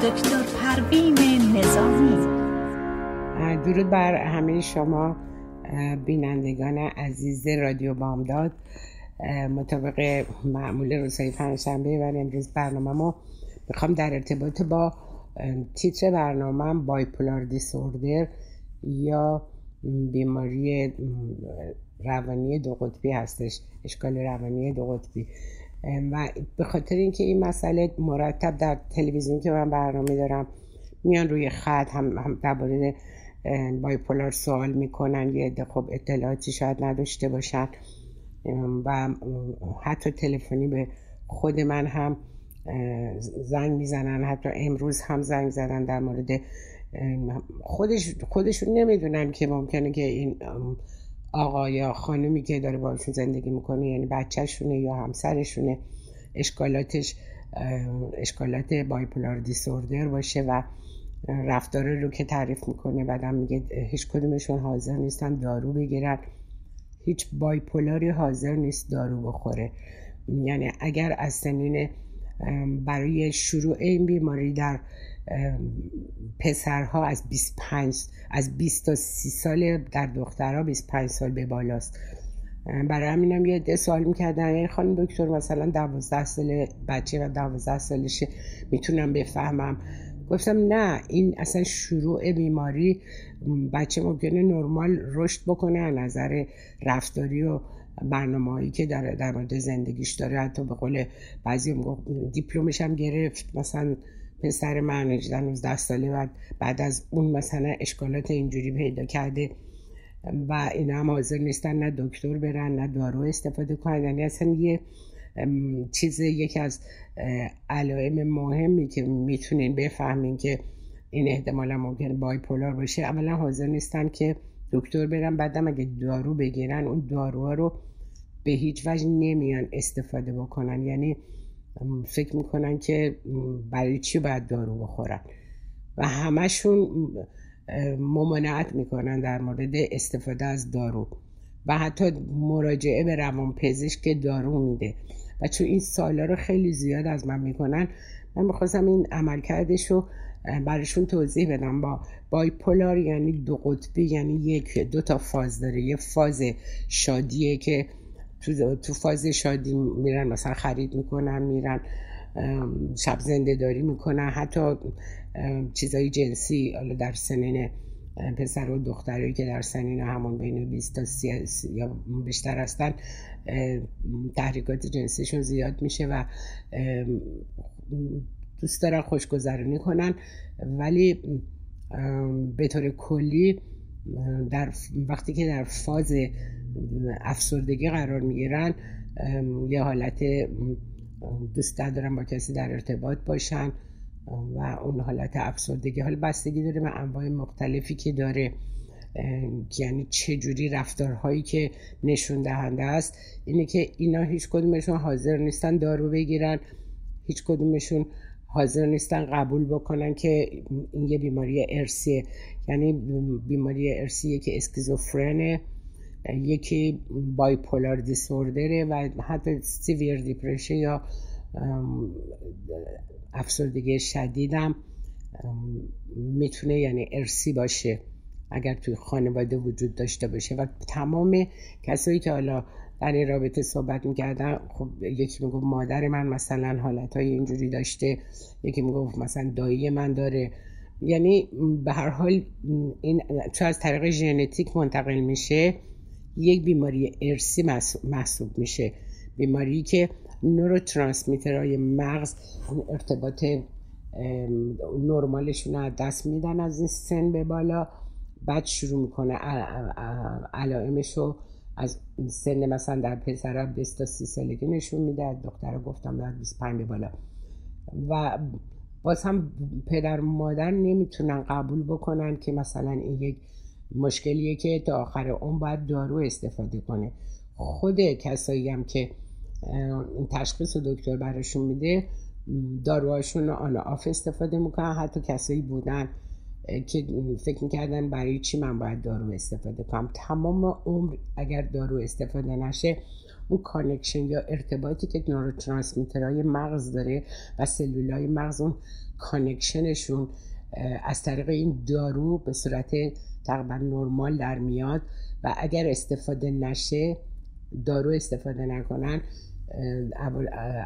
دکتر پروین نظامی. درود بر همه شما بینندگان عزیز رادیو بامداد. مطابق معمول روزهای پنجشنبه و امروز برنامه ما می‌خوام در ارتباط با تیتر برنامه بایپولار دیسوردر یا بیماری روانی دو قطبی هستش اشکال روانی دو قطبی. و به خاطر اینکه این مسئله مرتب در تلویزیون که من برنامه دارم میان روی خط هم, هم درباره بایپولار سوال می‌کنن یه عده خب اطلاعاتی شاید نداشته باشن و حتی تلفنی به خود من هم زنگ می‌زنن حتی امروز هم زنگ زدن در مورد خودش خودشون نمی‌دونن که ممکنه که این آقا یا خانمی که داره باشون زندگی می‌کنه یعنی بچهشونه یا همسرشونه اشکالاتش اشکالات بایپولار دیسوردر باشه و رفتار رو که تعریف می‌کنه بعدم میگه هیچ کدومشون حاضر نیستن دارو بگیرن. هیچ بایپولاری حاضر نیست دارو بخوره. یعنی اگر از سنین برای شروع این بیماری در پسرها از 25 از 20 تا 30 سال در دخترها 25 سال به بالاست. برای همینم یه ده سوال می‌کردن یعنی خانم دکتر مثلا 12 سال بچه و 12 سالشه می‌تونم بفهمم؟ گفتم نه این اصلا شروع بیماری بچه ممکنه نرمال رشد بکنه از نظر رفتاری و برنامه هایی که در, در مورد زندگیش داره. حتی به قول بعضی دیپلمش هم گرفت. مثلا پسر من 19 ساله بعد بعد از اون مثلا اشکالات اینجوری پیدا کرده و اینا هم حاضر نیستن نه دکتر برن نه دارو استفاده کنن. یعنی اصلا یه چیز یکی از علائم مهمی که می‌تونین بفهمین که این احتمالا ممکن بایپولار باشه. اولا حاضر نیستن که دکتر برن. بعدم اگه دارو بگیرن اون داروها رو به هیچ وجه نمیان استفاده بکنن. یعنی فکر می‌کنن که برای چی باید دارو بخورن؟ و همشون ممانعت می‌کنن در مورد استفاده از دارو. و حتی مراجعه به روان پزشک که دارو میده. و چون این سالا رو خیلی زیاد از من می‌کنن من می‌خواستم این عملکردش رو براشون توضیح بدم. با بایپولار یعنی دو قطبی یعنی یک دو تا فاز داره. یه فاز شادیه که تو, تو فاز شادی میرن مثلا خرید می‌کنن میرن شب زنده داری می‌کنن. حتی چیزای جنسی حالا در سنین پسر و دخترایی که در سنین همون بین 20 تا 30 یا بیشتر هستن تحریکات جنسیشون زیاد میشه و دوست دارن خوشگذرانی کنن. ولی به طور کلی در وقتی که در فاز افسردگی قرار می‌گیرن یه حالت دوست دارن با کسی در ارتباط باشن و اون حالت افسردگی. حال بستگی داره به انواع مختلفی که داره یعنی چه جوری رفتارهایی که نشون دهنده است. اینه که اینا هیچ کدومشون حاضر نیستن دارو بگیرن هیچ کدومشون حاضر نیستن قبول بکنن که این یه بیماری ارسیه یعنی بیماری ارسیه که اسکیزوفرنه. یکی بایپولار دیسوردره و حتی سیویر دیپرشه یا افسردگی شدیدم می‌تونه یعنی ارسی باشه اگر توی خانواده وجود داشته باشه. و تمام کسایی که حالا در این رابطه صحبت می‌کردن خب یکی می‌گفت مادر من مثلا حالت های اینجوری داشته یکی می‌گفت مثلا دایی من داره. یعنی به هر حال این چون از طریق ژنتیک منتقل میشه یک بیماری ارسی محسوب میشه. بیماری که های مغز ارتباط نرمالشون از دست میدن از این سن به بالا. بعد شروع می‌کنه علائمش رو از سن مثلا در پسر 20 تا 30 سالگی نشون میده. دختر گفتم در 25 به بالا. و باز هم پدر و مادر نمی‌تونن قبول بکنن که مثلا این یک مشکلیه که تا آخر اون باید دارو استفاده کنه. خود کسایی هم که تشخیص دکتر براشون میده داروهاشون رو آن آف استفاده می‌کنن. حتی کسایی بودن که فکر می‌کردن برای چی من باید دارو استفاده کنم. تمام عمر اگر دارو استفاده نشه اون connection یا ارتباطی که های مغز داره و سلولای مغز اون connection شون از طریق این دارو به صورت تقریبا نرمال در میاد و اگر استفاده نشه دارو استفاده نکنن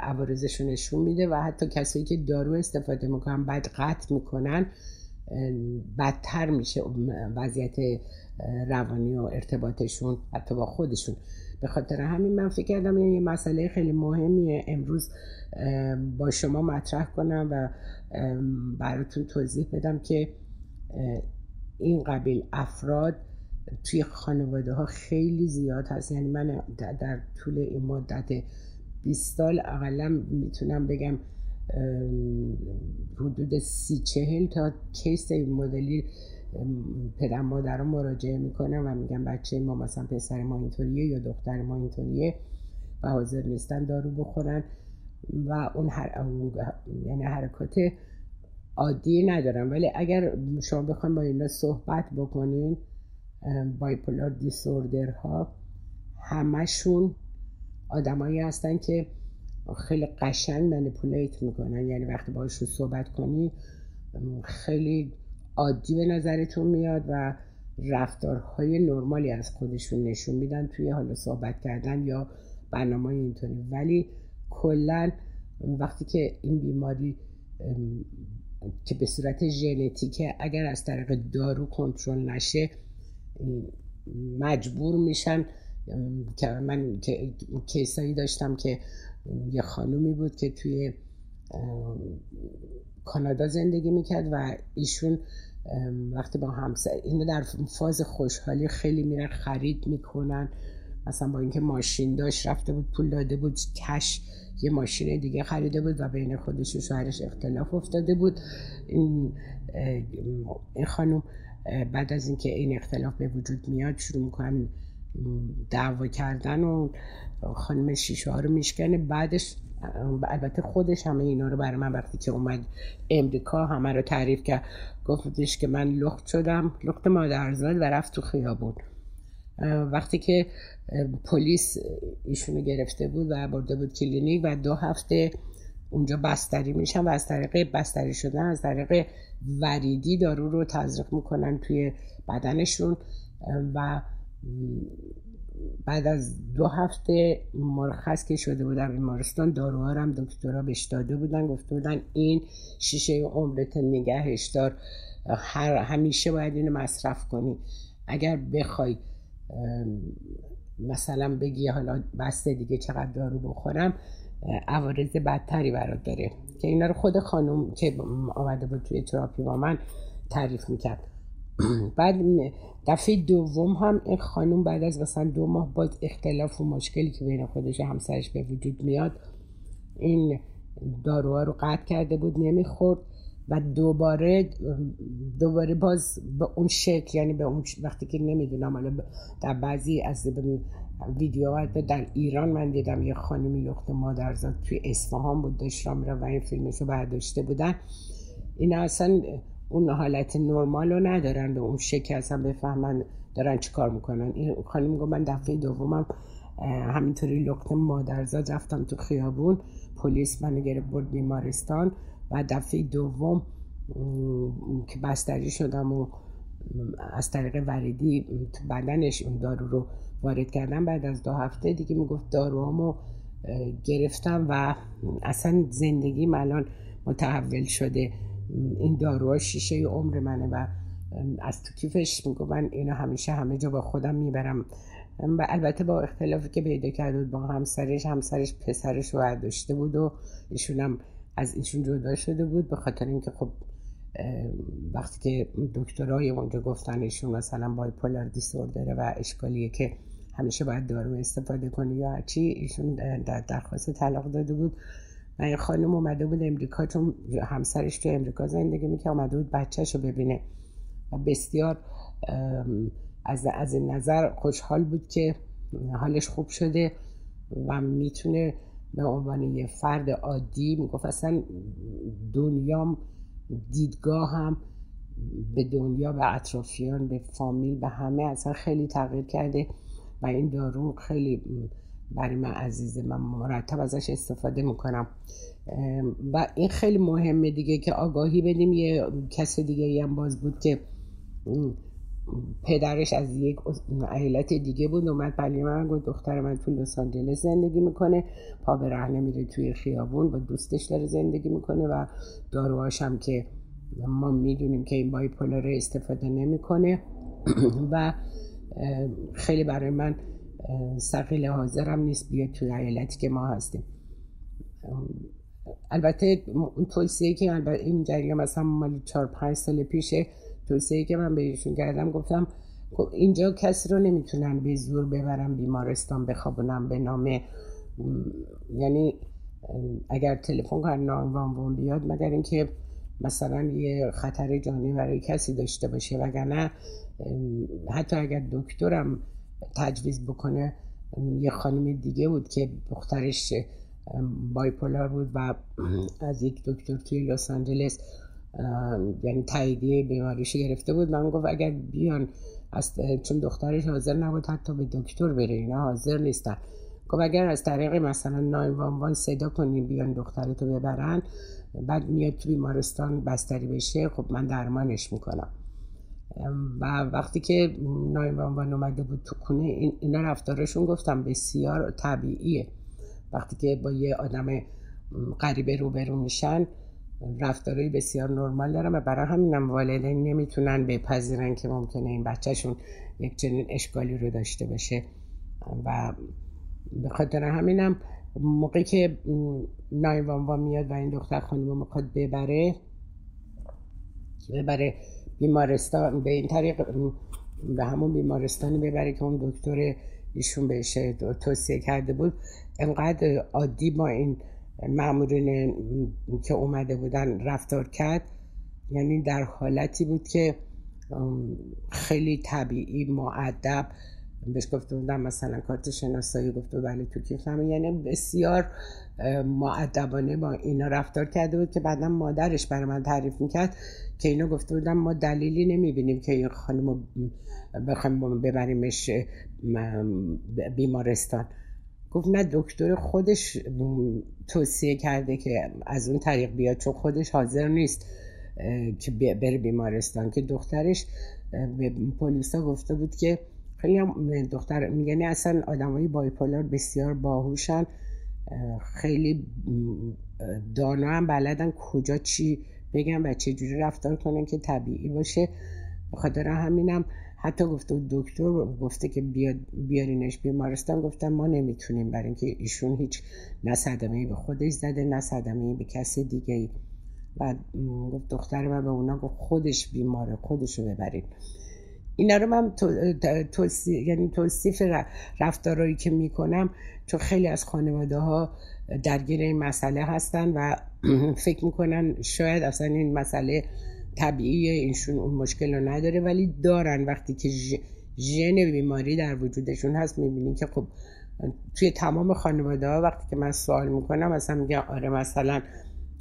عوارضشون نشون میده و حتی کسایی که دارو استفاده می‌کنن بعد قطع می‌کنن بدتر میشه وضعیت روانی و ارتباطشون حتی با خودشون. به خاطر همین من فکر کردم یه مسئله خیلی مهمیه. امروز با شما مطرح کنم و براتون توضیح بدم که این قبیل افراد توی خانواده ها خیلی زیاد هست. یعنی من در طول این مدت 20 سال اقلا می‌تونم بگم حدود سی چهل تا کیس مدلی پدر مادر رو مراجعه می‌کنم و میگم بچه ما مثلا پسر ما اینطوریه یا دختر ما اینطوریه و حاضر نیستن دارو بخورن و اون هر... یعنی حرکات عادی ندارم ولی اگر شما بخوایم با اینا صحبت بکنین بایپولار دیسوردر ها همشون آدمایی هستن که خیلی قشنگ منپولیت می‌کنن. یعنی وقتی باشون صحبت کنی خیلی عادی به نظرتون میاد و رفتارهای نرمالی از خودشون نشون میدن توی حالا صحبت کردن یا برنامه اینطوری. ولی کلا وقتی که این بیماری که به صورت ژنتیکه اگر از طریق دارو کنترل نشه مجبور میشن. که من کیسایی داشتم که یه خانومی بود که توی کانادا زندگی می‌کرد و ایشون وقتی با همسر این در فاز خوشحالی خیلی میرن خرید می‌کنن. مثلا با اینکه ماشین داشت رفته بود پول داده بود کش یه ماشین دیگه خریده بود و بین خودش و شوهرش اختلاف افتاده بود. این, این خانم بعد از اینکه این اختلاف به وجود میاد شروع می‌کنن دعوا کردن و خانم شیشه ها رو میشکنه. بعدش البته خودش همه اینا رو برای من وقتی که اومد امریکا همه رو تعریف کرد. گفتش که من لخت شدم لخت مادرزاد و رفت تو خیابون. وقتی که پلیس ایشونو گرفته بود و برده بود کلینیک و دو هفته اونجا بستری میشن و از طریق بستری شدن از طریق وریدی دارو رو تزریق می‌کنن توی بدنشون. و بعد از دو هفته مرخص که شده بودم بیمارستان داروها هم دکترها بهش داده بودن گفته بودن این شیشه عمرت نگهش دار. هر همیشه باید اینو مصرف کنی. اگر بخوای مثلا بگی حالا بسته دیگه چقدر دارو بخورم عوارض بدتری برات داره. که اینا رو خود خانم که آمده بود توی تراپی با من تعریف می‌کرد. بعد دفعه دوم هم این خانم بعد از مثلا دو ماه باز اختلاف و مشکلی که بین خودش و همسرش به وجود میاد این داروها رو قطع کرده بود نمی‌خورد و دوباره دوباره باز به اون شکل یعنی به اون وقتی که نمی‌دونم حالا در بعضی از ویدیوها در ایران من دیدم یه خانمی لخت مادرزاد توی اصفهان بود داشت را و این فیلمش رو برداشته بودن. این اصلا اون حالت نرمال رو ندارن به اون شکل اصلا بفهمن دارن چیکار می‌کنن. این خانم گفت من دفعه دومم همینطوری لخت مادرزاد رفتم تو خیابون پلیس منو گرفت برد بیمارستان. و دفعه دوم که بستری شدم و از طریق وریدی بدنش اون دارو رو وارد کردم. بعد از دو هفته دیگه می‌گفت داروامو گرفتم و اصلا زندگی الان متحول شده. این داروها شیشه عمر منه و از تو کیفش میگو من اینو همیشه همه جا با خودم می‌برم. و البته با اختلافی که پیدا کرده با همسرش همسرش پسرش رو داشته بود و ایشون از ایشون جدا شده بود به خاطر اینکه خب وقتی که دکترای اونجا گفتن ایشون مثلا بایپولار دیسوردره و اشکالیه که همیشه باید دارو استفاده کنی یا هرچی ایشون در درخواست طلاق داده بود. و این خانم اومده بود امریکا چون همسرش تو امریکا زندگی می‌کرد اومده بود بچهش رو ببینه. و بسیار از, از نظر خوشحال بود که حالش خوب شده و می‌تونه به عنوان یه فرد عادی می‌گفت اصلا دنیام دیدگاه هم به دنیا به اطرافیان به فامیل به همه اصلا خیلی تغییر کرده و این دارو خیلی برای من عزیزه من مرتب ازش استفاده می‌کنم. و این خیلی مهمه دیگه که آگاهی بدیم. یه کس دیگه هم باز بود که پدرش از یک ایالت دیگه بود اومد بلی من گفت دختر من تو لس زندگی می‌کنه. پا به رهنه میره توی خیابون با دوستش داره زندگی می‌کنه و داروهاش هم که ما می‌دونیم که این بایپولار استفاده نمی‌کنه. و خیلی برای من سقیل حاضرم نیست بیاد توی ایالتی که ما هستیم. البته اون توصیه که البته این جریان مثلا مالی چهار پنج سال پیشه توصیه که من بهشون کردم گفتم خب اینجا کسی رو نمی‌تونن به زور ببرم بیمارستان بخوابونم به نام یعنی اگر تلفن کنن وان بیاد مگر اینکه مثلا یه خطر جانی برای کسی داشته باشه. وگرنه حتی اگر دکترم تجویز بکنه یه خانم دیگه بود که دخترش بایپولار بود و از یک دکتر توی لس آنجلس یعنی تاییدیه بیماریش گرفته بود. من گفت اگر بیان از چون دخترش حاضر نبود حتی به دکتر بره اینا حاضر نیستن. گفت اگر از طریق مثلا وان صدا کنیم بیان دخترتو ببرن بعد میاد تو بیمارستان بستری بشه خب من درمانش می‌کنم. و وقتی که وان اومده بود تو کنه اینا رفتارشون گفتم بسیار طبیعیه. وقتی که با یه آدم غریبه روبرو میشن رفتارهای بسیار نرمال دارن و برای همینم والدین نمی‌تونن بپذیرن که ممکنه این بچهشون یک چنین اشکالی رو داشته باشه. و به خاطر همینم موقعی که نایوان میاد و این دختر خانم می‌خواد ببره ببره بیمارستان به این طریق به همون بیمارستانی ببره که اون دکتر ایشون بهش توصیه کرده بود. انقدر عادی با این معمولین که اومده بودن رفتار کرد. یعنی در حالتی بود که خیلی طبیعی معدب بهش گفته بودم مثلا کارت شناسایی گفته ولی تو کیفم. یعنی بسیار معدبانه با اینا رفتار کرده بود که بعدا مادرش برای من تعریف می‌کرد که اینا گفته بودم ما دلیلی نمی‌بینیم که این خانم بخوایم ببریمش بیمارستان. گفت نه دکتر خودش توصیه کرده که از اون طریق بیاد چون خودش حاضر نیست که بره بیمارستان. که دخترش به پلیسا گفته بود که خیلی هم دختر میگنی اصلا آدمای بایپولار بسیار باهوشن خیلی دانا هم بلدن کجا چی بگن و چه جوری رفتار کنن که طبیعی باشه. بخاطر همینم حتی گفته دکتر گفته که بیاد بیارینش بیمارستان. گفتم ما نمی‌تونیم برای اینکه ایشون هیچ نه صدمه به خودش زده نه صدمه به کسی دیگه ای و گفت دختر من به اونا گفت خودش بیماره خودشو ببرید اینا رو من توصیف یعنی توصیف رفتارهایی که می‌کنم چون خیلی از خانواده ها درگیر این مسئله هستن و فکر می‌کنن شاید اصلا این مسئله طبیعی اینشون اون مشکل رو نداره ولی دارن. وقتی که ژن بیماری در وجودشون هست می‌بینین که خب توی تمام خانواده ها وقتی که من سوال می‌کنم مثلا میگه آره مثلا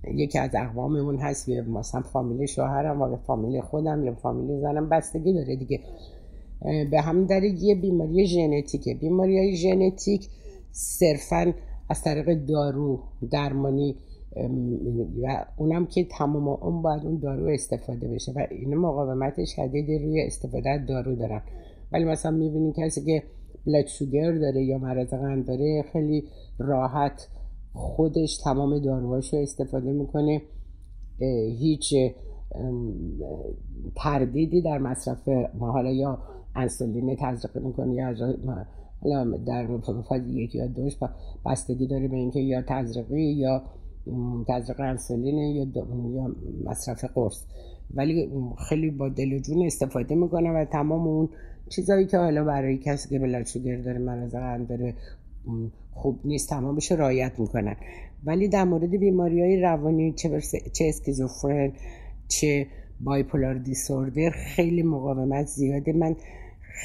یکی از اقواممون هست مثلا فامیل شوهرم و فامیل خودم یا فامیل زنم بستگی داره دیگه. به هم در یه بیماری ژنتیکه. بیماری های ژنتیک صرفا از طریق دارو درمانی و اونم که تمام اون باید اون دارو استفاده بشه و این مقاومت شدید روی استفاده دارو دارن. ولی مثلا می‌بینین کسی که بلد شوگر داره یا مرض قند داره خیلی راحت خودش تمام داروهاش رو استفاده می‌کنه. هیچ تردیدی در مصرف حالا یا انسولین تزریق می‌کنه یا حالا در فاز یک یا دوش بستگی داره به اینکه یا تزریقی یا تزریق انسولین یا, یا مصرف قرص. ولی خیلی با دل و جون استفاده می‌کنه و تمام اون چیزایی که حالا برای کسی که بلاد شوگر داره مرض قند داره خوب نیست تمامش رو رعایت می‌کنن. ولی در مورد بیماری های روانی چه, چه اسکیزوفرن چه بایپولار دیسوردر خیلی مقاومت زیاده. من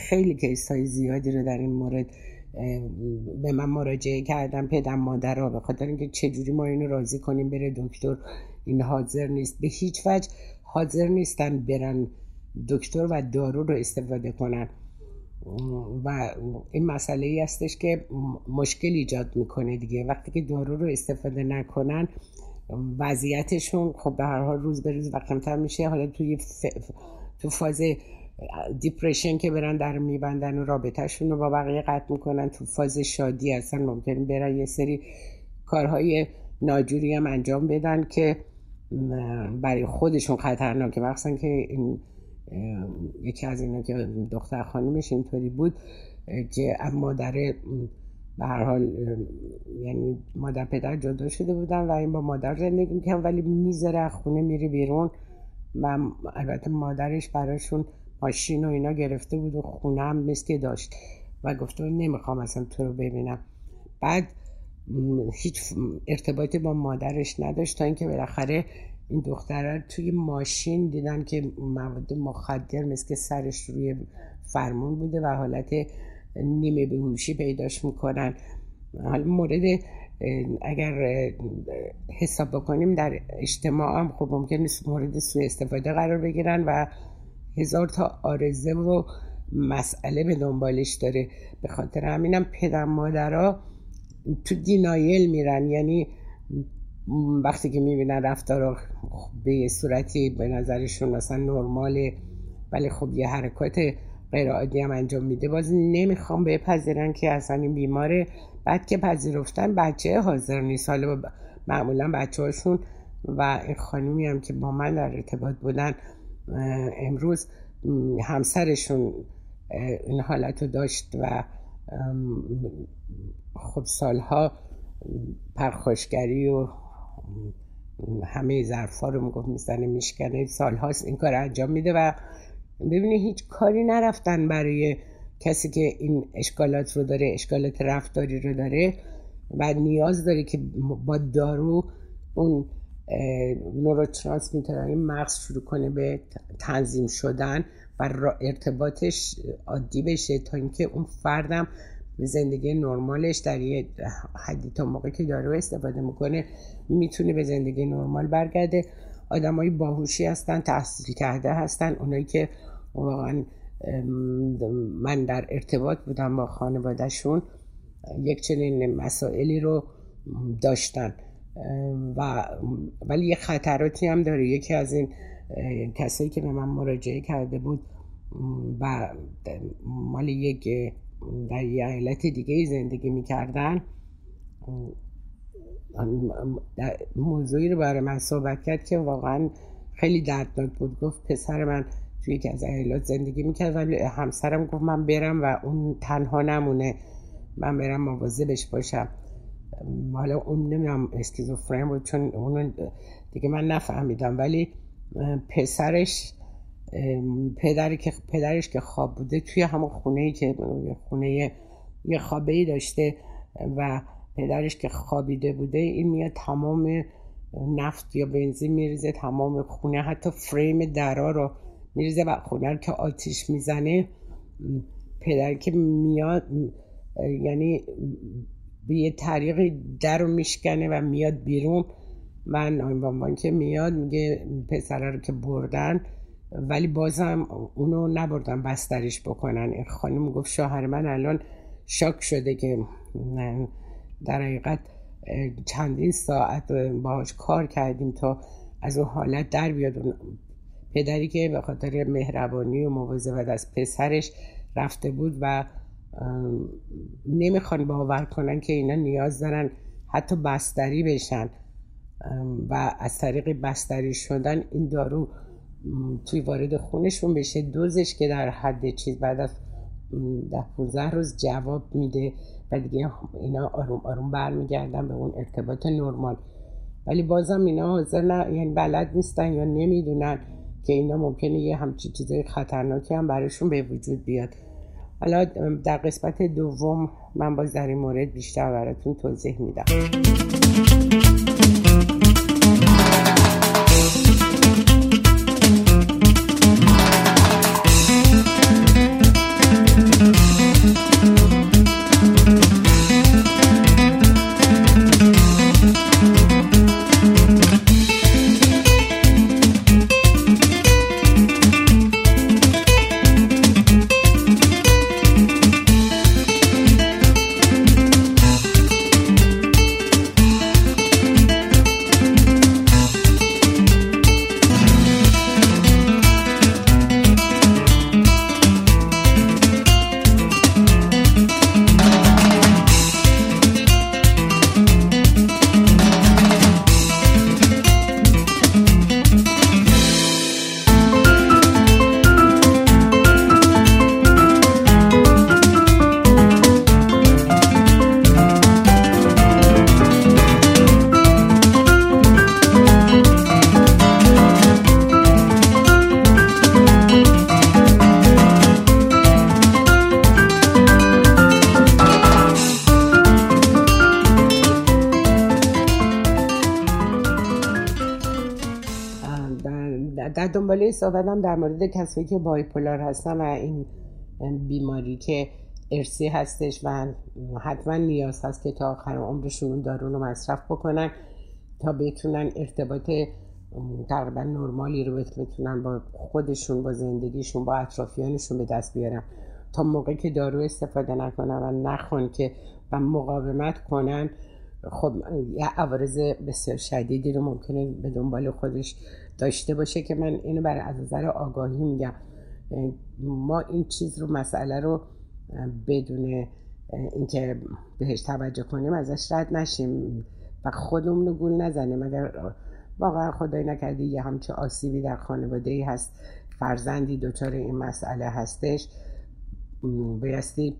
خیلی کیس های زیادی رو در این مورد به من مراجعه کردم پدرم مادر به خاطر اینکه چجوری ما اینو راضی کنیم بره دکتر. این حاضر نیست. به هیچ وجه حاضر نیستن برن دکتر و دارو رو استفاده کنن. و این مسئله ای هستش که مشکل ایجاد می‌کنه دیگه. وقتی که دارو رو استفاده نکنن وضعیتشون خب به هر حال روز به روز وقتمتر میشه. حالا توی ف... تو فاز دیپریشن که برن در میبندن و رابطهشون رو با بقیه قطع می‌کنن تو فاز شادی هستن ممکن برن یه سری کارهای ناجوری هم انجام بدن که برای خودشون خطرناکه. مخصوصا که یکی از اینا که دختر خانمش اینطوری بود که مادر به هر حال یعنی مادر پدر جدا شده بودن و این با مادر زندگی می‌کنن ولی می‌ذاره خونه میره بیرون و البته مادرش براشون ماشین و اینا گرفته بود و خونه هم مثل داشت و گفته نمی‌خوام اصلا تو رو ببینم. بعد هیچ ارتباطی با مادرش نداشت تا اینکه بالاخره این دختره توی ماشین دیدن که مواد مخدر مثل سرش روی فرمون بوده و حالت نیمه بهوشی پیداش می‌کنن. حالا مورد اگر حساب بکنیم در اجتماع هم خب ممکن نیست مورد سوء استفاده قرار بگیرن و هزار تا آرزه و مسئله به دنبالش داره. به خاطر همینم پدر مادرها تو دینایل میرن. یعنی وقتی که می‌بینن رفتار به صورتی به نظرشون مثلا نرماله ولی خب یه حرکات غیر عادی هم انجام میده. باز نمی‌خوام بپذیرن که اصلا این بیماره بعد که پذیرفتن بچه حاضر نیست. حالا معمولا بچه هاشون و این خانومی هم که با من در ارتباط بودن امروز همسرشون این حالت رو داشت و خب سالها پرخاشگری و همه ظرفا رو می‌گفت می‌زنه میشکنه. سالهاست این کار انجام میده و ببینی هیچ کاری نرفتن برای کسی که این اشکالات رو داره اشکالات رفتاری رو داره و نیاز داره که با دارو اون نوروترانسمیترهای مغز شروع کنه به تنظیم شدن و ارتباطش عادی بشه تا اینکه اون فردم به زندگی نرمالش در یه حدی تا موقع که دارو استفاده می‌کنه می‌تونه به زندگی نرمال برگرده. آدمای باهوشی هستن تحصیل کرده هستن. اونایی که واقعا من در ارتباط بودم با خانوادهشون یک چنین مسائلی رو داشتن. و ولی یه خطراتی هم داره. یکی از این کسایی که به من مراجعه کرده بود و مال یک در یه ایالت دیگه زندگی می‌کردن. موضوعی رو برای من صحبت کرد که واقعا خیلی دردناک بود. گفت پسر من توی یکی از ایالات زندگی می‌کرد ولی همسرم گفت من برم و اون تنها نمونه. من برم مواظبش باشم. حالا اون نمی‌دونم اسکیزوفرن بود چون اون دیگه من نفهمیدم. ولی پسرش پدری که پدرش که خواب بوده توی همون خونه ای که خونه یه خوابه ای داشته و پدرش که خوابیده بوده این میاد تمام نفت یا بنزین میریزه تمام خونه حتی فریم درا رو میریزه و خونه رو که آتیش می‌زنه. پدر که میاد یعنی به یه طریقی در رو میشکنه و میاد بیرون. من که میاد میگه پسره رو که بردن ولی بازم اونو نبردن بسترش بکنن. این خانم گفت شوهر من الان شاک شده که در حقیقت چندین ساعت باهاش کار کردیم تا از اون حالت در بیاد. پدری که به خاطر مهربانی و مواظبت از پسرش رفته بود و نمی‌خوان باور کنن که اینا نیاز دارن حتی بستری بشن. و از طریق بستری شدن این دارو توی وارد خونشون بشه. دوزش که در حد چیز بعد از ده 15 روز جواب میده و دیگه اینا آروم آروم برمیگردن به اون ارتباط نرمال. ولی بازم اینا حاضر نه یعنی بلد نیستن یا نمی‌دونن که اینا ممکنه یه همچین چیزای خطرناکی هم براشون به وجود بیاد. حالا در قسمت دوم من باز در این مورد بیشتر براتون توضیح میدم. صحبتم در مورد کسایی که بایپولار هستن و این بیماری که ارسی هستش و حتما نیاز هست که تا آخر عمرشون دارون رو مصرف بکنن تا بتونن ارتباط تقریبا نرمالی رو بتونن با خودشون با زندگیشون با اطرافیانشون به دست بیارن. تا موقعی که دارو استفاده نکنن و نخون که و مقاومت کنن خب یه عوارض بسیار شدیدی رو ممکنه به دنبال خودش داشته باشه که من اینو برای از نظر آگاهی میگم. ما این چیز رو مسئله رو بدون اینکه بهش توجه کنیم ازش رد نشیم و خودمون رو گول نزنیم. اگر واقعا خدای نکرده یه همچه آسیبی در خانواده ای هست فرزندی دچار این مسئله هستش بایستی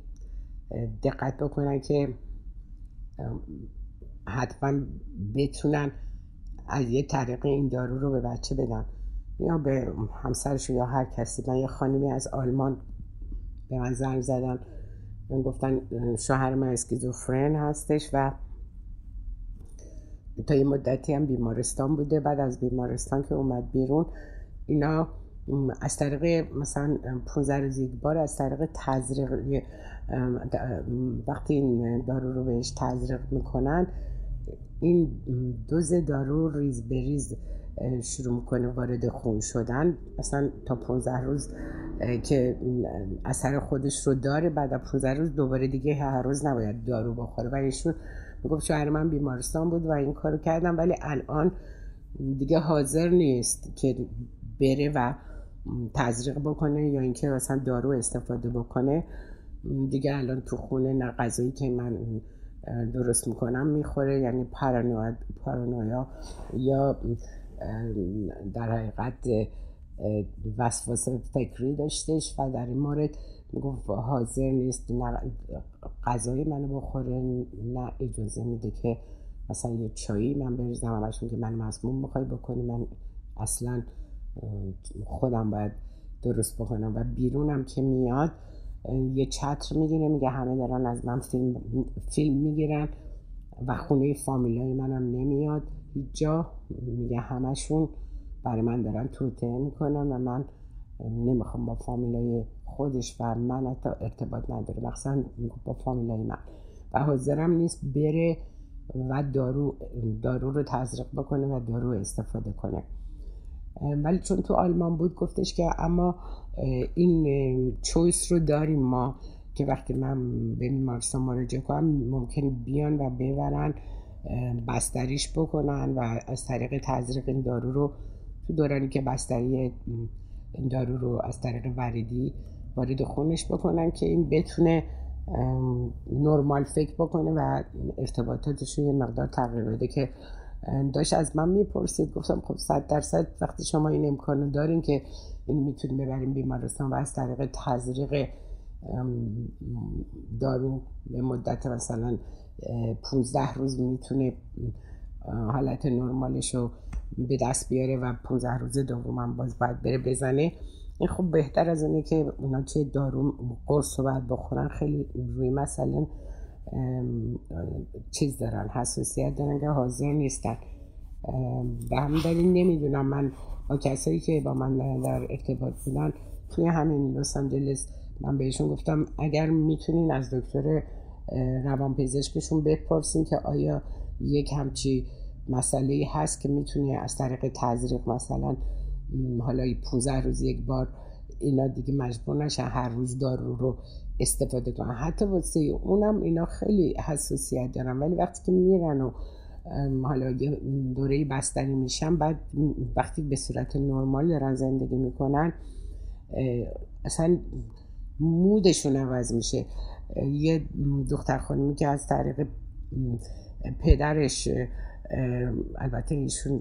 دقت بکنن که حتما بتونن از یه طریق این دارو رو به بچه بدن یا به همسرشون یا هر کسی. من یه خانمی از آلمان به من زنگ زدن. من گفتن شوهر من اسکیزوفرن هستش و تا یه مدتی هم بیمارستان بوده. بعد از بیمارستان که اومد بیرون اینا از طریق مثلا 15 روز یک بار از طریق تزریق وقتی این دارو رو بهش تزریق می‌کنن این دوز دارو ریز به ریز شروع می‌کنه وارد خون شدن. اصلا تا 15 روز که اثر خودش رو داره بعد از 15 روز دوباره دیگه هر روز نباید دارو بخوره. و ایشون می‌گفت شوهر من بیمارستان بود و این کارو کردم ولی الان دیگه حاضر نیست که بره و تزریق بکنه یا اینکه مثلا دارو استفاده بکنه. دیگه الان تو خونه نه که من درست می‌کنم می‌خوره. یعنی پارانویا یا در حقیقت وسواس فکری داشتش و در این مورد می‌گفت حاضر نیست نه غذای منو بخوره نه اجازه میده که مثلا یه چایی من بریزم همشون که من مسموم بخوای بکنی. من اصلا خودم باید درست بکنم و بیرونم که میاد یه چتر می‌گیره میگه همه دارن از من فیلم, فیلم می‌گیرن و خونه فامیلای منم نمیاد هیچ جا میگه همشون برای من دارن توته می‌کنن و من نمی‌خوام با فامیلای خودش و من حتی ارتباط نداره. مخصوصا با فامیلای من. و حاضرم نیست بره و دارو, دارو رو تزریق بکنه و دارو استفاده کنه. ولی چون تو آلمان بود گفتش که اما این چویس رو داریم ما که وقتی من به بیمارستان مراجعه کنم ممکن بیان و ببرن بستریش بکنن و از طریق تزریق این دارو رو تو دورانی که بستری این دارو رو از طریق وریدی وارد خونش بکنن که این بتونه نرمال فکر بکنه و ارتباطاتش رو یه مقدار تغییر بده که داشت از من می‌پرسید گفتم خب صد درصد وقتی شما این امکانو دارین که این می‌تونیم ببریم بیمارستان و از طریق تزریق دارو به مدت مثلا 15 روز می‌تونه حالت نرمالش رو به دست بیاره و 15 روز دوم باز باید بره بزنه. این خب بهتر از اینه که اونا چه دارو قرص رو باید بخورن. خیلی روی مثلا چیز دارن حساسیت دارن که حاضر نیستن. به همین دلیل نمی‌دونم. من با کسایی که با من در ارتباط بودن توی همین لس آنجلس من بهشون گفتم اگر می‌تونین از دکتر روان پزشکشون بپرسین که آیا یک همچی مسئله هست که می‌تونه از طریق تزریق مثلا حالا 15 روز یک بار اینا دیگه مجبور نشن هر روز دارو رو استفاده کنن. حتی واسه اونم اینا خیلی حساسیت دارن ولی وقتی که میرن و حالا دوره بستری میشن بعد وقتی به صورت نرمال دارن زندگی می‌کنن اصلا مودشون عوض میشه. یه دختر خانمی که از طریق پدرش البته ایشون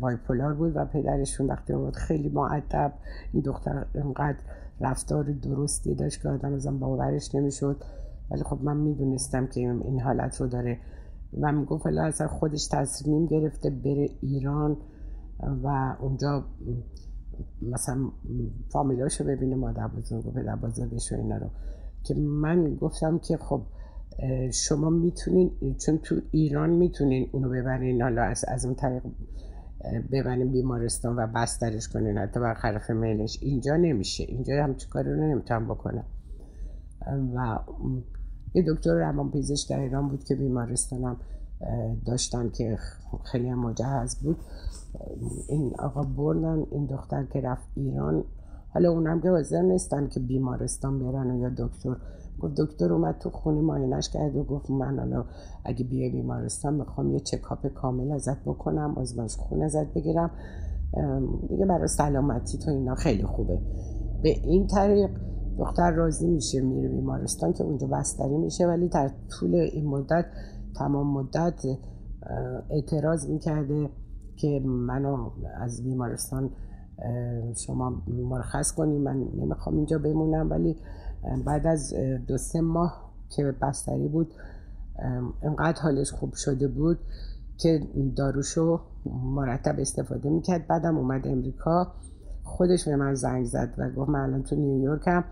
بایپولار بود و پدرشون وقتی بود خیلی معدب این دختر انقدر رفتار درستی داشت که آدم ازم باورش نمی‌شد. ولی خب من می‌دونستم که این حالت رو داره و می‌گفت حالا اصلا خودش تصمیم گرفته بره ایران و اونجا مثلا فامیلاشو ببینه مادر بزرگ و پدر بزرگش اینا رو. که من گفتم که خب شما می‌تونین چون تو ایران می‌تونین اونو ببرین حالا از, از اون طریق ببریم بیمارستان و بسترش کنین حتی برخلاف میلش. اینجا نمیشه. اینجا هم کاری رو نمی‌تونم بکنم و یه دکتر روان پزشک در ایران بود که بیمارستانم داشتن که خیلی مجهز بود. این آقا بردن این دختر که رفت ایران. حالا اونم که حاضر نیستن که بیمارستان برن یا دکتر. گفت دکتر اومد تو خونه ماینش کرد و گفت من حالا اگه بیای بیمارستان می‌خوام یه چکاپ کامل ازت بکنم آزمایش خون ازت بگیرم. دیگه برای سلامتی تو اینا خیلی خوبه. به این طریق دختر راضی میشه میره بیمارستان که اونجا بستری میشه ولی در طول این مدت تمام مدت اعتراض می‌کرده که منو از بیمارستان شما مرخص کنی من نمی‌خوام اینجا بمونم. ولی بعد از دو سه ماه که بستری بود انقدر حالش خوب شده بود که داروشو مرتب استفاده می‌کرد. بعدم اومد امریکا. خودش به من زنگ زد و گفت من الان تو نیویورکم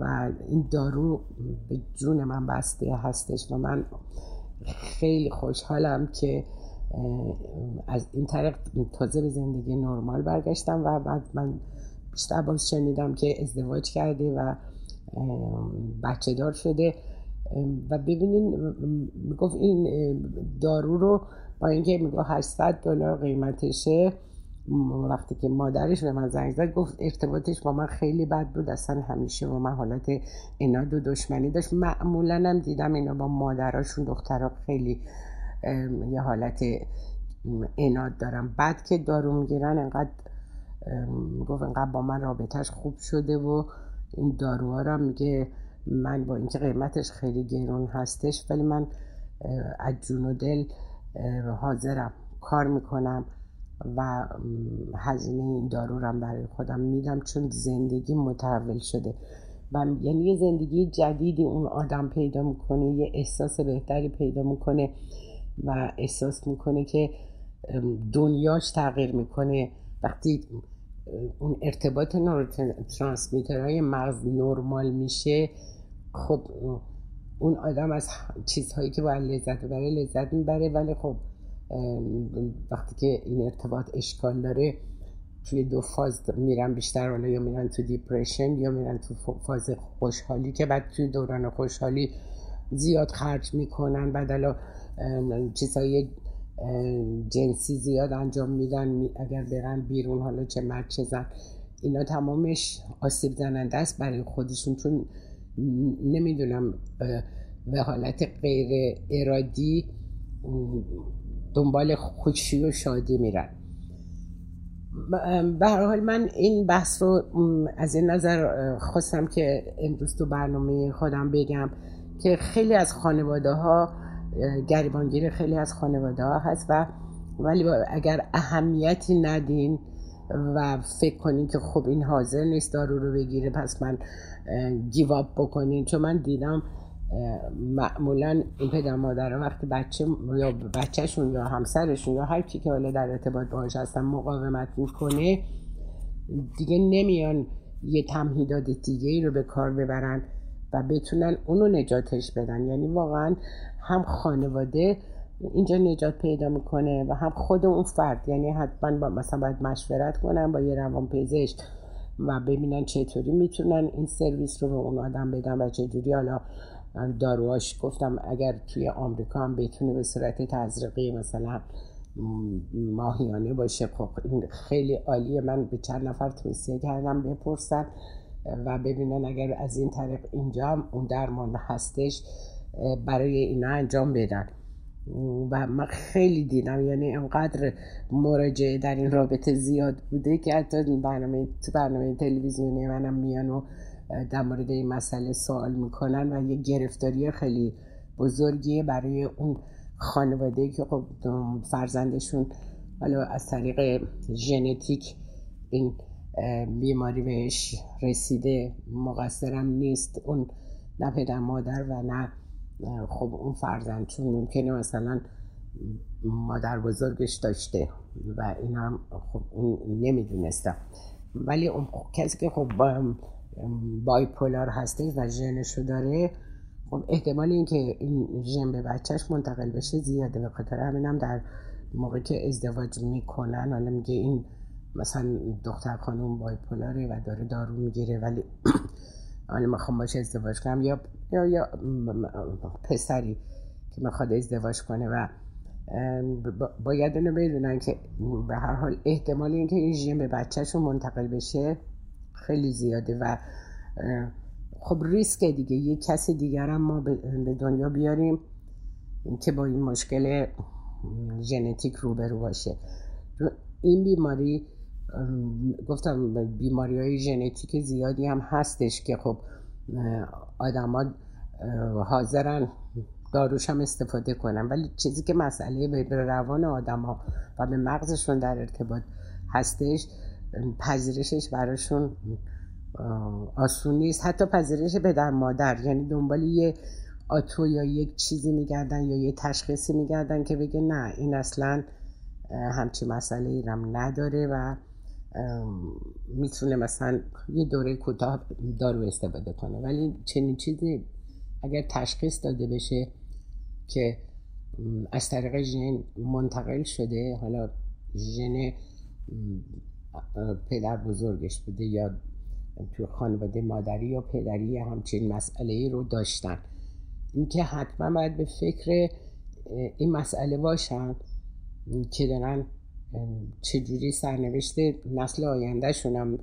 و این دارو به جون من بسته هستش و من خیلی خوشحالم که از این طریق تازه به زندگی نرمال برگشتم و بعد من بیشتر باز شنیدم که ازدواج کرده و بچه دار شده. و ببینین می‌گفت این دارو رو با اینکه می‌گفت 800 دلار قیمتشه وقتی که مادرش به من زنگ زد گفت ارتباطش با من خیلی بد بود. اصلا همیشه با من حالت اناد و دشمنی داشت. معمولا هم دیدم اینا با مادراشون دخترها خیلی یه حالت اناد دارم بعد که دارو می‌گیرن انقدر گفت انقدر با من رابطهش خوب شده و این داروها رو میگه من با اینکه قیمتش خیلی گرون هستش ولی من از جون و دل حاضرم کار می‌کنم. و هزینه این دارو رو برای خودم میدم چون زندگی متحول شده. و یعنی یه زندگی جدیدی اون آدم پیدا می‌کنه یه احساس بهتری پیدا می‌کنه و احساس می‌کنه که دنیاش تغییر می‌کنه. وقتی اون ارتباط های مغز نرمال میشه خب اون آدم از چیزهایی که باید لذت ببره لذت می‌بره. ولی خب وقتی که این ارتباط اشکال داره توی دو فاز میرن بیشتر حالا یا میرن تو دیپریشن یا میرن تو فاز خوشحالی که بعد توی دوران خوشحالی زیاد خرج می‌کنن. بعد حالا چیزهای جنسی زیاد انجام میدن. اگر برن بیرون حالا چه مرد چه زن اینا تمامش آسیب زننده است برای خودشون. چون نمی‌دونم به حالت غیر ارادی دنبال خوشی و شادی میرن. به هر حال من این بحث رو از این نظر خواستم که امروز تو برنامه خودم بگم که خیلی از خانواده ها گریبانگیر خیلی از خانواده ها هست و ولی اگر اهمیتی ندین و فکر کنین که خب این حاضر نیست دارو رو بگیره پس من گیواب بکنین. چون من دیدم معمولا این پدر مادر وقتی بچه یا بچهشون یا همسرشون یا هر کی که حالا در ارتباط باهاش هستن مقاومت می‌کنه دیگه نمیان یه تمهیدات دیگه ای رو به کار ببرن و بتونن اونو نجاتش بدن. یعنی واقعا هم خانواده اینجا نجات پیدا می‌کنه و هم خود اون فرد. یعنی حتما با مثلا باید مشورت کنن با یه روان پزشک و ببینن چطوری می‌تونن این سرویس رو به اون آدم بدن و چجوری حالا داروهاش گفتم اگر توی آمریکا هم بتونه به صورت تزریقی مثلا ماهیانه باشه خب این خیلی عالیه. من به چند نفر توصیه کردم بپرسن و ببینن اگر از این طریق اینجا اون درمان هستش برای اینا انجام بدن. و من خیلی دیدم یعنی انقدر مراجعه در این رابطه زیاد بوده که حتی برنامه برنامه تلویزیونی منم میان و در مورد این مسئله سوال می‌کنن و یه گرفتاری خیلی بزرگیه برای اون خانواده که خب فرزندشون حالا از طریق ژنتیک این بیماری بهش رسیده مقصرم نیست اون نه پدر مادر و نه خب اون فرزند چون ممکنه مثلا مادر بزرگش داشته و این هم خب اون نمی‌دونستم ولی اون کسی که خب بایپولار هسته و ژنشو داره. خب احتمال اینکه این ژن به بچهش منتقل بشه زیاده. به خاطر همینم در موقع که ازدواج می‌کنن حالا میگه این مثلا دختر خانم بایپولاره و داره دارو می‌گیره ولی حالا می‌خوام باشه ازدواج کنم. یا یا, یا پسری که می‌خواد ازدواج کنه و باید اونو بدونن که به هر حال احتمال اینکه این ژن به بچهشون منتقل بشه خیلی زیاده و خب ریسک دیگه. یه کسی دیگر هم ما به دنیا بیاریم که با این مشکل ژنتیک روبرو باشه. این بیماری گفتم بیماری های ژنتیک زیادی هم هستش که خب آدما حاضرن داروش هم استفاده کنن. ولی چیزی که مسئله به روان آدما و به مغزشون در ارتباط هستش پذیرشش براشون آسون نیست. حتی پذیرش پدر مادر یعنی دنبال یه آتو یا یک چیزی میگردن یا یه تشخیصی میگردن که بگه نه این اصلا همچی مسئله ایرم نداره و می‌تونه مثلا یه دوره کوتاه دارو استفاده کنه. ولی چنین چیزی اگر تشخیص داده بشه که از طریق ژن منتقل شده حالا ژن پدر بزرگش بوده یا تو خانواده مادری یا پدری همچین مسئله رو داشتن. اینکه حتما باید به فکر این مسئله باشن که دارن چجوری سرنوشت نسل آیندهشون هم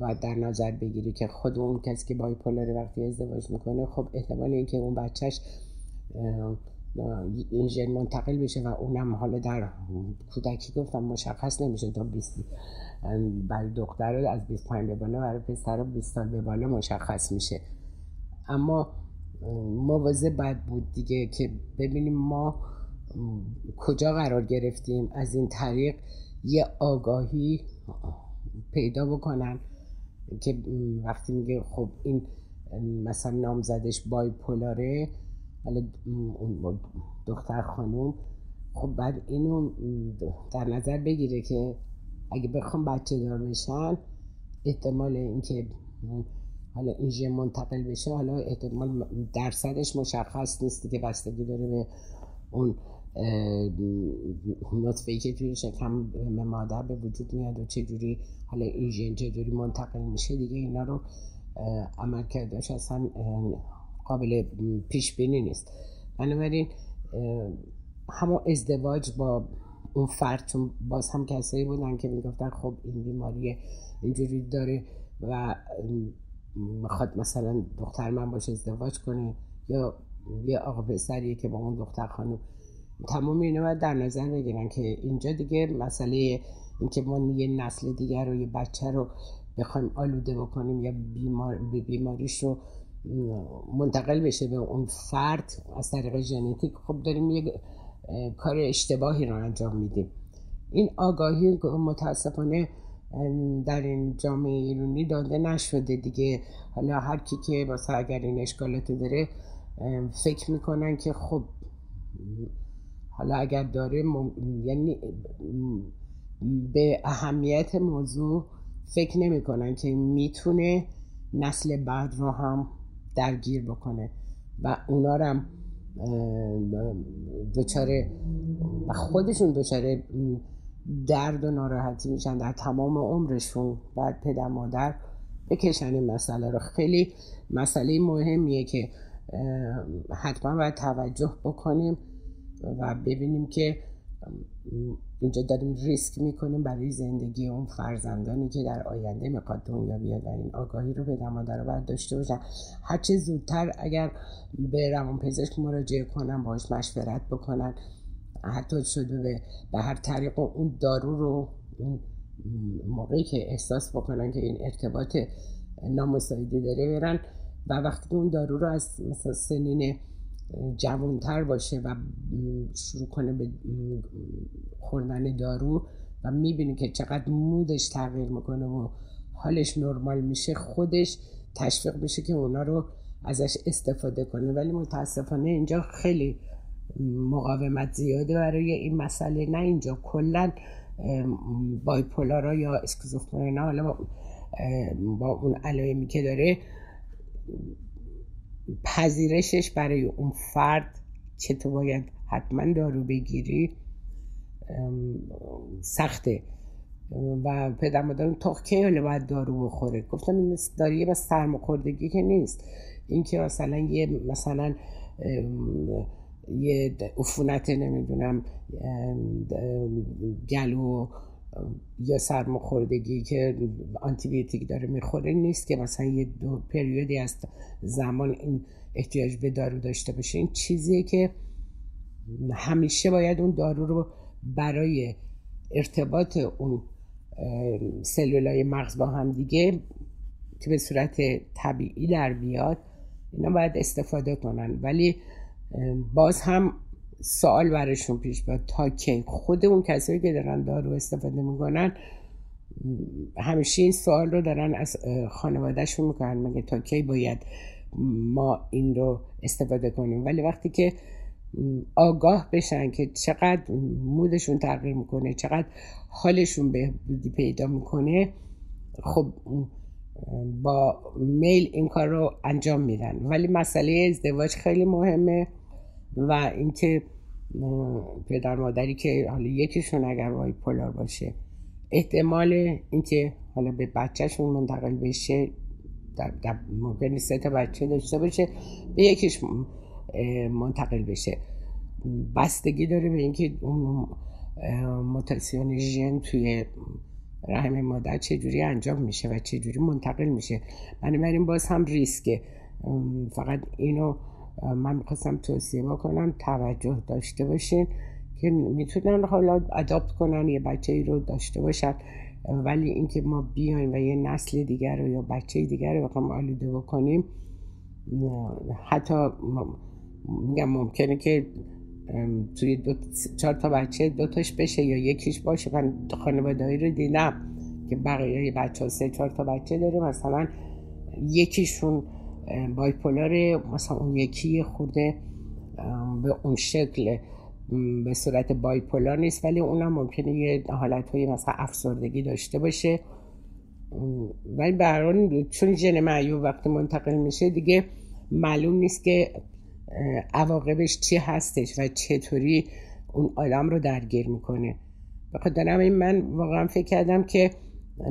و در نظر بگیری که خود اون کسی که بایپولار وقتی ازدواج می‌کنه خب احتمال اینکه اون بچهش این ژن منتقل بشه و اونم حالا در کودکی گفتم مشخص نمیشه تا 20 برای دختر از 25 به بالا برای پسر 20 سال به بالا مشخص میشه. اما موازه باید بود دیگه که ببینیم ما کجا قرار گرفتیم از این طریق یه آگاهی پیدا بکنن که وقتی میگه خب این مثلا نامزدش بایپولاره حالا دختر خانوم خب بعد اینو در نظر بگیره که اگه بخوام بچه دار بشن احتمال اینکه حالا این منتقل بشه حالا احتمال درصدش مشخص نیست که بستگی داره به اون نطفه که توی شکم مادر به وجود میاد و چجوری حالا این ژن چجوری منتقل میشه دیگه اینا رو عمل کردش اصلا قابل پیش بینی نیست. بنابراین همون ازدواج با اون فرد چون باز هم کسایی بودن که می‌گفتن خب این بیماری اینجوری داره و می‌خواد مثلا دختر من باشه ازدواج کنه یا یه آقا پسریه که با اون دختر خانم تمام اینو باید در نظر بگیرن که اینجا دیگه مسئله اینکه ما یه نسل دیگر رو یه بچه رو بخوایم آلوده بکنیم یا بیمار بیماریش رو منتقل بشه به اون فرد از طریق ژنتیک خب داریم یه کار اشتباهی رو انجام میدیم. این آگاهی متاسفانه در این جامعه ایرانی داده نشده دیگه. حالا هر کی که واسه اگر این اشکالات داره فکر می‌کنن که خب حالا اگر داره یعنی به اهمیت موضوع فکر نمی‌کنن که می‌تونه نسل بعد رو هم درگیر بکنه. و اونا رو هم دچاره و خودشون دچاره درد و ناراحتی میشن در تمام عمرشون. بعد پدر مادر بکشن این مسئله رو. خیلی مسئله مهمیه که حتما باید توجه بکنیم و ببینیم که اینجا داریم ریسک می‌کنیم برای زندگی اون فرزندانی که در آینده می‌خواد دنیا بیاد این آگاهی رو به مادر باید داشته باشن. هرچه زودتر اگر به روان پزشک مراجعه کنن باش مشورت بکنن حتی شده به, به هر طریق اون دارو رو اون موقعی که احساس بکنن که این ارتباط نامساعدی داره برن. و وقتی اون دارو رو از مثلا سنین جوانتر باشه و شروع کنه به خوردن دارو و می‌بینی که چقدر مودش تغییر می‌کنه و حالش نرمال میشه خودش تشویق بشه که اونا رو ازش استفاده کنه. ولی متاسفانه اینجا خیلی مقاومت زیاده برای این مسئله. نه اینجا کلا بایپولارا یا اسکیزوفرنا حالا با اون علائمی که داره پذیرشش برای اون فرد که تو باید حتما دارو بگیری سخته. و پدر مادرم تا کی باید دارو بخوره؟ گفتم این داریه بس سرماخوردگی که نیست. اینکه مثلا یه مثلا یه عفونت نمی‌دونم گلو یا سرماخوردگی که آنتیبیوتیک داره می‌خوره نیست که مثلا یه دو پریودی از زمان این احتیاج به دارو داشته باشه. این چیزیه که همیشه باید اون دارو رو برای ارتباط اون سلولای مغز با هم دیگه که به صورت طبیعی در بیاد اینا باید استفاده کنن. ولی باز هم سوال برشون پیش بیاد تا کی. خود اون کسایی که دارن دارو استفاده می‌کنن همیشه این سوال رو دارن از خانوادهشون می‌کنن. مگه تا کی باید ما این رو استفاده کنیم؟ ولی وقتی که آگاه بشن که چقدر مودشون تغییر می‌کنه چقدر حالشون بهبودی پیدا می‌کنه خب با میل این کار رو انجام میدن. ولی مسئله ازدواج خیلی مهمه. و اینکه پدر مادری که حالا یکیشون اگر وای پولار باشه احتمال اینکه حالا به بچهشون منتقل بشه در, در ممکنه سه تا بچه داشته باشه به یکیش منتقل بشه. بستگی داره به اینکه اون موتاسیون ژن توی رحم مادر چجوری انجام میشه و چجوری منتقل میشه. بنابراین باز هم ریسکه. فقط اینو من می‌خواستم توصیه بکنم توجه داشته باشین که می‌تونن حالا اداپت کنن یه بچه ای رو داشته باشن ولی اینکه ما بیایم و یه نسل دیگر رو یا بچه دیگر رو بخوام آلوده بکنیم حتی میگم ممکنه که توی دو چهار تا بچه دوتاش بشه یا یکیش باشه. من خانواده رو دیدم که بقیه بچه ها سه چهار تا بچه داره مثلا یکیشون بایپولاره مثلا اون یکی خورده به اون شکل به صورت بایپولار نیست ولی اونم ممکنه یه حالت های مثلا افسردگی داشته باشه. ولی بران چون ژن معیوب وقتی منتقل میشه دیگه معلوم نیست که عواقبش چی هستش و چطوری اون آدم رو درگیر می‌کنه. بخاطر این من واقعا فکر کردم که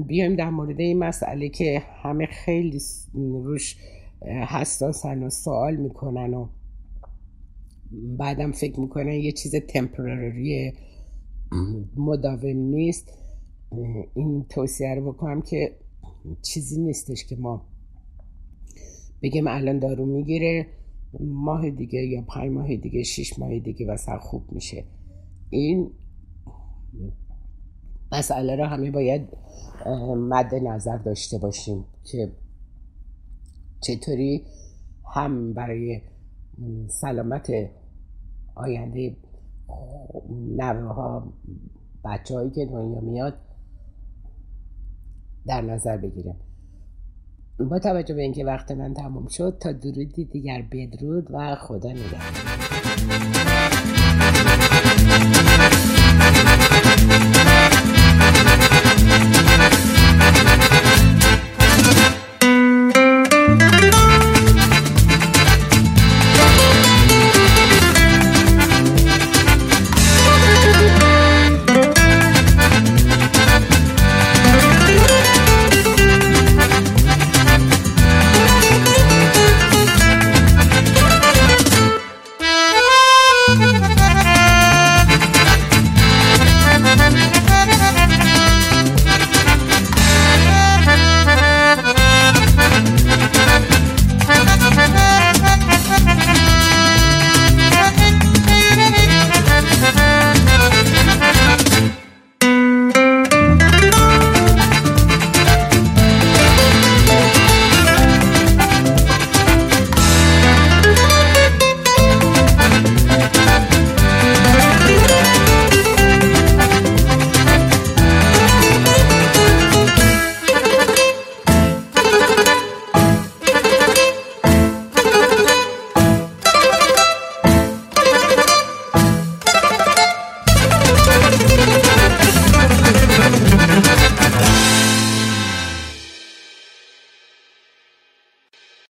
بیایم در مورد این مسئله که همه خیلی روش حساسن و سوال می‌کنن و بعدم فکر می‌کنن یه چیز تمپرری مداوم نیست. این توصیه رو بکنم که چیزی نیستش که ما بگیم الان دارو می‌گیره ماه دیگه یا پنج ماه دیگه شش ماه دیگه واسه خوب میشه. این مسئله رو همه باید مد نظر داشته باشیم که چطوری هم برای سلامت آینده نوه ها که دنیا میاد در نظر بگیریم. با توجه به اینکه وقت من تموم شد تا درودی دیگر بدرود و خدا نگهدار.